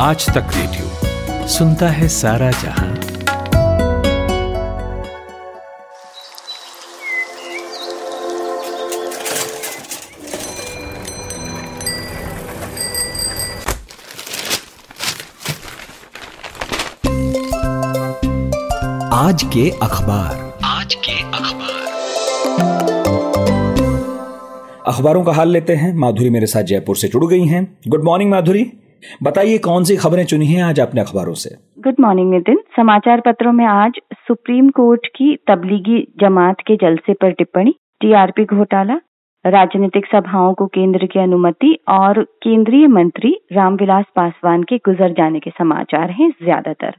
आज तक रेडियो सुनता है सारा जहाँ। आज के अखबार। आज के अखबार। अखबारों का हाल लेते हैं। माधुरी मेरे साथ जयपुर से जुड़ गई हैं। Good morning Madhuri. बताइए, कौन सी खबरें चुनी हैं आज अपने अखबारों से? गुड मॉर्निंग नितिन समाचार पत्रों में आज सुप्रीम कोर्ट की तबलीगी जमात के जलसे पर टिप्पणी, टीआरपी घोटाला, राजनीतिक सभाओं को केंद्र की अनुमति और केंद्रीय मंत्री रामविलास पासवान के गुजर जाने के समाचार हैं ज़्यादातर।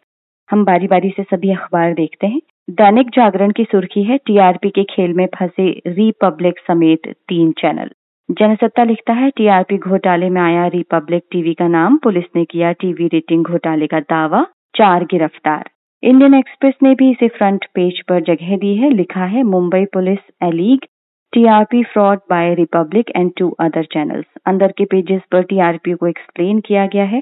हम बारी बारी से सभी अखबार देखते हैं। दैनिक जागरण की सुर्खी है, टीआरपी के खेल में फंसे रिपब्लिक समेत तीन चैनल। जनसत्ता लिखता है, टीआरपी घोटाले में आया रिपब्लिक टीवी का नाम, पुलिस ने किया टीवी रेटिंग घोटाले का दावा, चार गिरफ़्तार। इंडियन एक्सप्रेस ने भी इसे फ्रंट पेज पर जगह दी है, लिखा है, Mumbai police allege TRP fraud by Republic and two other channels. अंदर के पेजेस पर टीआरपी को एक्सप्लेन किया गया है।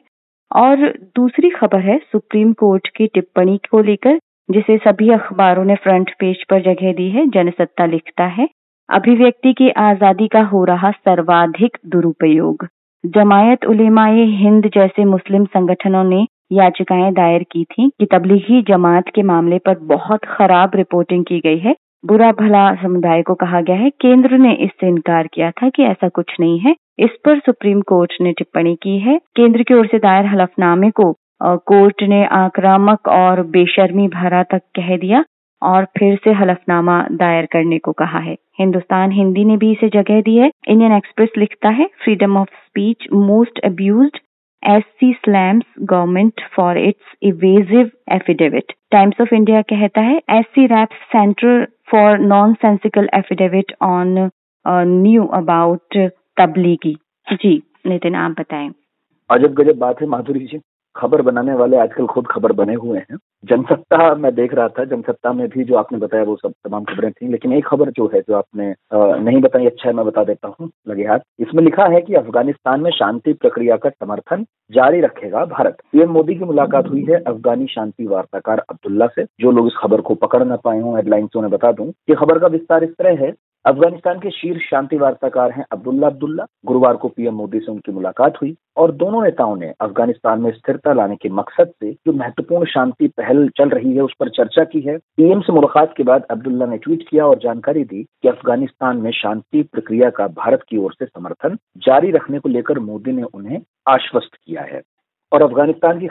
और दूसरी खबर है, सुप्रीम कोर्ट की टिप्पणी को लेकर, जिसे सभी अखबारों ने फ्रंट पेज पर जगह दी है, जनसत्ता लिखता है अभिव्यक्ति की आज़ादी का हो रहा सर्वाधिक दुरुपयोग। जमायत उलेमाए हिंद जैसे मुस्लिम संगठनों ने याचिकाएँ दायर की थी कि तबलीगी जमात के मामले पर बहुत खराब रिपोर्टिंग की गई है। बुरा भला समुदाय को कहा गया है। केंद्र ने इससे इनकार किया था कि ऐसा कुछ नहीं है। इस पर सुप्रीम कोर्ट ने टिप्पणी की है। केंद्र की ओर से दायर हलफनामे को कोर्ट ने आक्रामक और बेशर्मी भरा तक कह दिया। और फिर से हलफनामा दायर करने को कहा है। हिंदुस्तान हिंदी ने भी इसे जगह दी है। इंडियन एक्सप्रेस लिखता है freedom of speech most abuse S C slams government for its evasive affidavit Times of India कहता है S C raps centre for nonsensical affidavit on new about Tablighi. जी, नितिन, आप बताएँ। अजब गजब बात है, माधुरी जी। खबर बनाने वाले आजकल खुद खबर बने हुए हैं। जनसत्ता मैं देख रहा था, जनसत्ता में भी जो आपने बताया वो सब तमाम खबरें थी, लेकिन एक खबर जो है जो आपने नहीं बताई अच्छा है मैं बता देता हूँ, लगे हाथ। इसमें लिखा है कि अफ़गानिस्तान में शांति प्रक्रिया का समर्थन जारी रखेगा भारत। पीएम मोदी की मुलाकात हुई है अफगानी शांति वार्ताकार अब्दुल्ला से, जो लोग इस खबर को पकड़ न पाए हों, हेडलाइंस उन्हें बता दूँ। कि खबर का विस्तार इस तरह है अफ़गानिस्तान के शीर्ष शांति वार्ताकार हैं अब्दुल्ला अब्दुल्ला। गुरुवार को पीएम मोदी से उनकी मुलाकात हुई और दोनों नेताओं ने अफ़गानिस्तान में स्थिरता लाने के मकसद से जो महत्वपूर्ण शांति पहल चल रही है उस पर चर्चा की है। पीएम से मुलाकात के बाद अब्दुल्ला ने ट्वीट किया और जानकारी दी कि अफ़गानिस्तान में शांति प्रक्रिया का भारत की ओर से समर्थन जारी रखने को लेकर मोदी ने उन्हें आश्वस्त किया है। और अफ़गानिस्तान की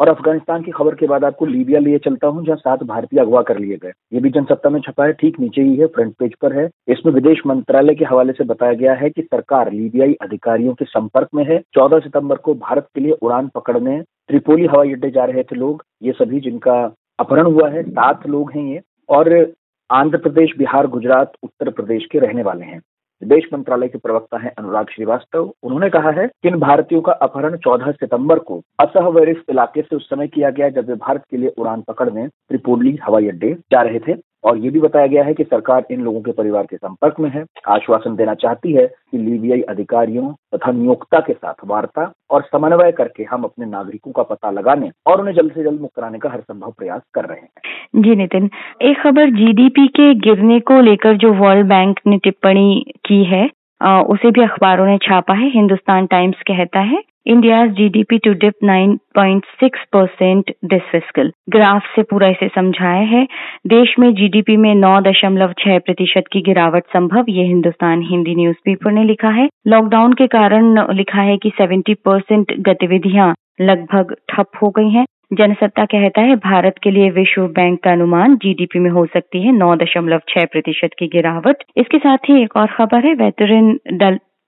और अफ़गानिस्तान की खबर के बाद आपको लीबिया लिए चलता हूँ, जहाँ सात भारतीय अगवा कर लिए गए। ये भी जनसत्ता में छपा है, ठीक नीचे ही है फ्रंट पेज पर है। इसमें विदेश मंत्रालय के हवाले से बताया गया है कि सरकार लीबियाई अधिकारियों के संपर्क में है। चौदह सितंबर को भारत के लिए उड़ान पकड़ने त्रिपोली हवाई अड्डे जा रहे थे लोग। ये सभी जिनका अपहरण हुआ है, सात लोग हैं ये। और आंध्र प्रदेश, बिहार, गुजरात, उत्तर प्रदेश के रहने वाले हैं। विदेश मंत्रालय के प्रवक्ता हैं अनुराग श्रीवास्तव। उन्होंने कहा है कि इन भारतीयों का अपहरण 14 सितंबर को असहवरिष्ठ इलाके से उस समय किया गया जब वे भारत के लिए उड़ान पकड़ने त्रिपोली, हवाई अड्डे जा रहे थे। और ये भी बताया गया है कि सरकार इन लोगों के परिवार के संपर्क में है, आश्वासन देना चाहती है कि लीबियाई अधिकारियों तथा नियोक्ता के साथ वार्ता और समन्वय करके हम अपने नागरिकों का पता लगाने और उन्हें जल्द से जल्द मुक्त कराने का हर संभव प्रयास कर रहे हैं। जी नितिन, एक खबर जीडीपी के गिरने को लेकर जो वर्ल्ड बैंक ने टिप्पणी की है उसे भी अखबारों ने छापा है। हिंदुस्तान टाइम्स कहता है India GDP to dip 9.6 percent this fiscal graph से पूरा इसे समझाया है। देश में जीडीपी में नौ दशमलव छह प्रतिशत की गिरावट संभव, ये हिंदुस्तान हिंदी न्यूज़पेपर ने लिखा है। लॉकडाउन के कारण लिखा है कि 70 परसेंट गतिविधियाँ लगभग ठप हो गई हैं। जनसत्ता कहता है, भारत के लिए विश्व बैंक का अनुमान जीडीपी में हो सकती है नौ दशमलव छह प्रतिशत की गिरावट। इसके साथ ही एक और खबर है, veteran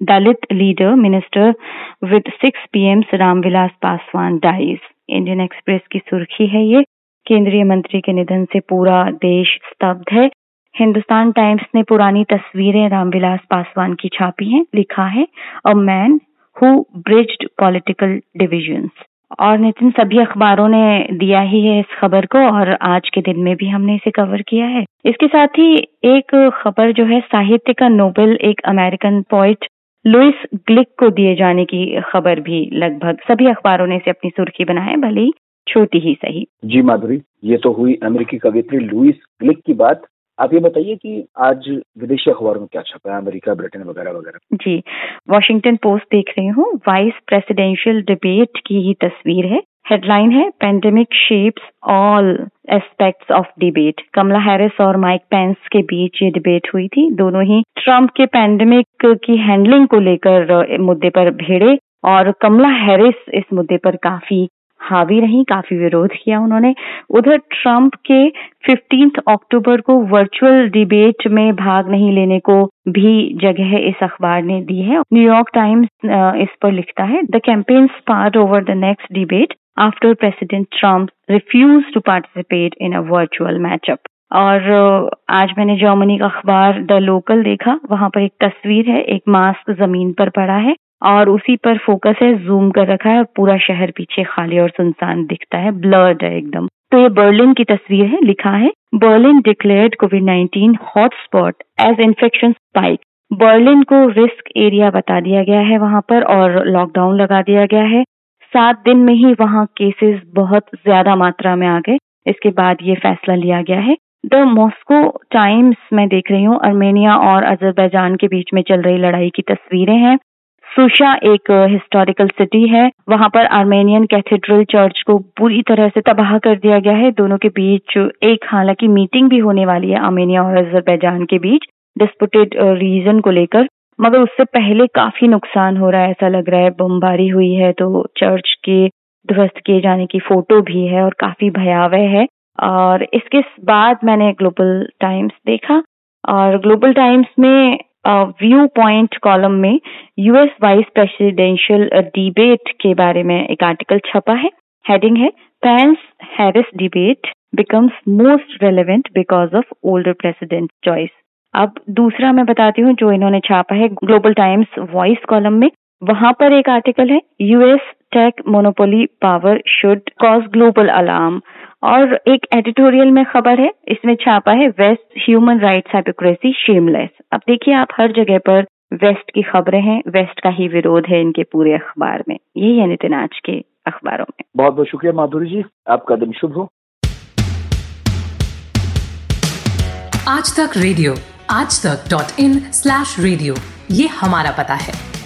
Dalit leader minister with six PM Ramvilas Paswan dies Indian Express की सुर्खी है ये, केंद्रीय मंत्री के निधन से पूरा देश स्तब्ध है। हिंदुस्तान टाइम्स ने पुरानी तस्वीरें रामविलास पासवान की छापी हैं, लिखा है, a man who bridged political divisions. और नितिन, सभी अखबारों ने दिया ही है इस खबर को और आज के दिन में भी हमने इसे कवर किया है। इसके साथ ही एक खबर जो है, साहित्य का नोबेल, एक अमेरिकन पोइट लुइस ग्लिक को दिए जाने की खबर भी लगभग सभी अखबारों ने इसे अपनी सुर्खी बना है भले ही छोटी ही सही। जी माधुरी, ये तो हुई अमेरिकी कवित्री लुइस ग्लिक की बात। आप ये बताइए कि आज विदेशी अखबारों में क्या छपा है? अमेरिका, ब्रिटेन वगैरह वगैरह। जी, वॉशिंगटन पोस्ट देख रही हूँ। वाइस प्रेसिडेंशियल डिबेट की ही तस्वीर है। हेडलाइन है pandemic shapes all aspects of debate Kamala Harris और माइक पेंस के बीच ये डिबेट हुई थी। दोनों ही ट्रंप के पेंडेमिक की हैंडलिंग को लेकर मुद्दे पर भिड़े और कमला हैरिस इस मुद्दे पर काफ़ी हावी रही, काफ़ी विरोध किया उन्होंने। उधर ट्रंप के फिफ्टींथ अक्टूबर को वर्चुअल डिबेट में भाग नहीं लेने को भी जगह इस अखबार ने दी है। न्यूयॉर्क टाइम्स इस पर लिखता है the campaign spat over the next debate after president Trump refuse to participate in a virtual matchup और आज मैंने जर्मनी का अखबार द लोकल देखा। वहाँ पर एक तस्वीर है, एक मास्क ज़मीन पर पड़ा है। और उसी पर फोकस है जूम कर रखा है और पूरा शहर पीछे खाली और सुनसान दिखता है ब्लर्ड है एकदम। तो ये बर्लिन की तस्वीर है, लिखा है Berlin declared Covid nineteen hotspot as infection spike Berlin को रिस्क एरिया बता दिया गया है वहाँ पर और लॉकडाउन लगा दिया गया है। सात दिन में ही वहाँ केसेस बहुत ज़्यादा मात्रा में आ गए। इसके बाद ये फैसला लिया गया है। द मॉस्को टाइम्स में देख रही हूँ अर्मेनिया और अजरबैजान के बीच में चल रही लड़ाई की तस्वीरें हैं। सुशा एक हिस्टोरिकल सिटी है। वहाँ पर आर्मेनियन कैथेड्रल चर्च को पूरी तरह से तबाह कर दिया गया है। दोनों के बीच एक, हालाँकि मीटिंग भी होने वाली है आर्मेनिया और अजरबैजान के बीच डिस्पुटेड रीजन को लेकर। मगर उससे पहले काफ़ी नुकसान हो रहा है, ऐसा लग रहा है। बमबारी हुई है तो चर्च के ध्वस्त किए जाने की फ़ोटो भी है और काफ़ी भयावह है। और इसके बाद मैंने ग्लोबल टाइम्स देखा और ग्लोबल टाइम्स में व्यू पॉइंट कॉलम में यूएस वाइस प्रेसिडेंशियल डिबेट के बारे में एक आर्टिकल छपा है। हेडिंग है Pence Harris debate becomes most relevant because of older president choice अब दूसरा मैं बताती हूँ जो इन्होंने छापा है ग्लोबल टाइम्स वॉइस कॉलम में। वहाँ पर एक आर्टिकल है US tech monopoly power should cause global alarm और एक एडिटोरियल में खबर है इसमें छापा है West human rights hypocrisy shameless अब देखिए आप हर जगह पर वेस्ट की खबरें हैं वेस्ट का ही विरोध है इनके पूरे अखबार में। यही है नितिन आज के अखबारों में। बहुत बहुत शुक्रिया माधुरी जी आपका दिन शुभ हो। आज तक रेडियो आज तक डॉट इन स्लैश रेडियो ये हमारा पता है।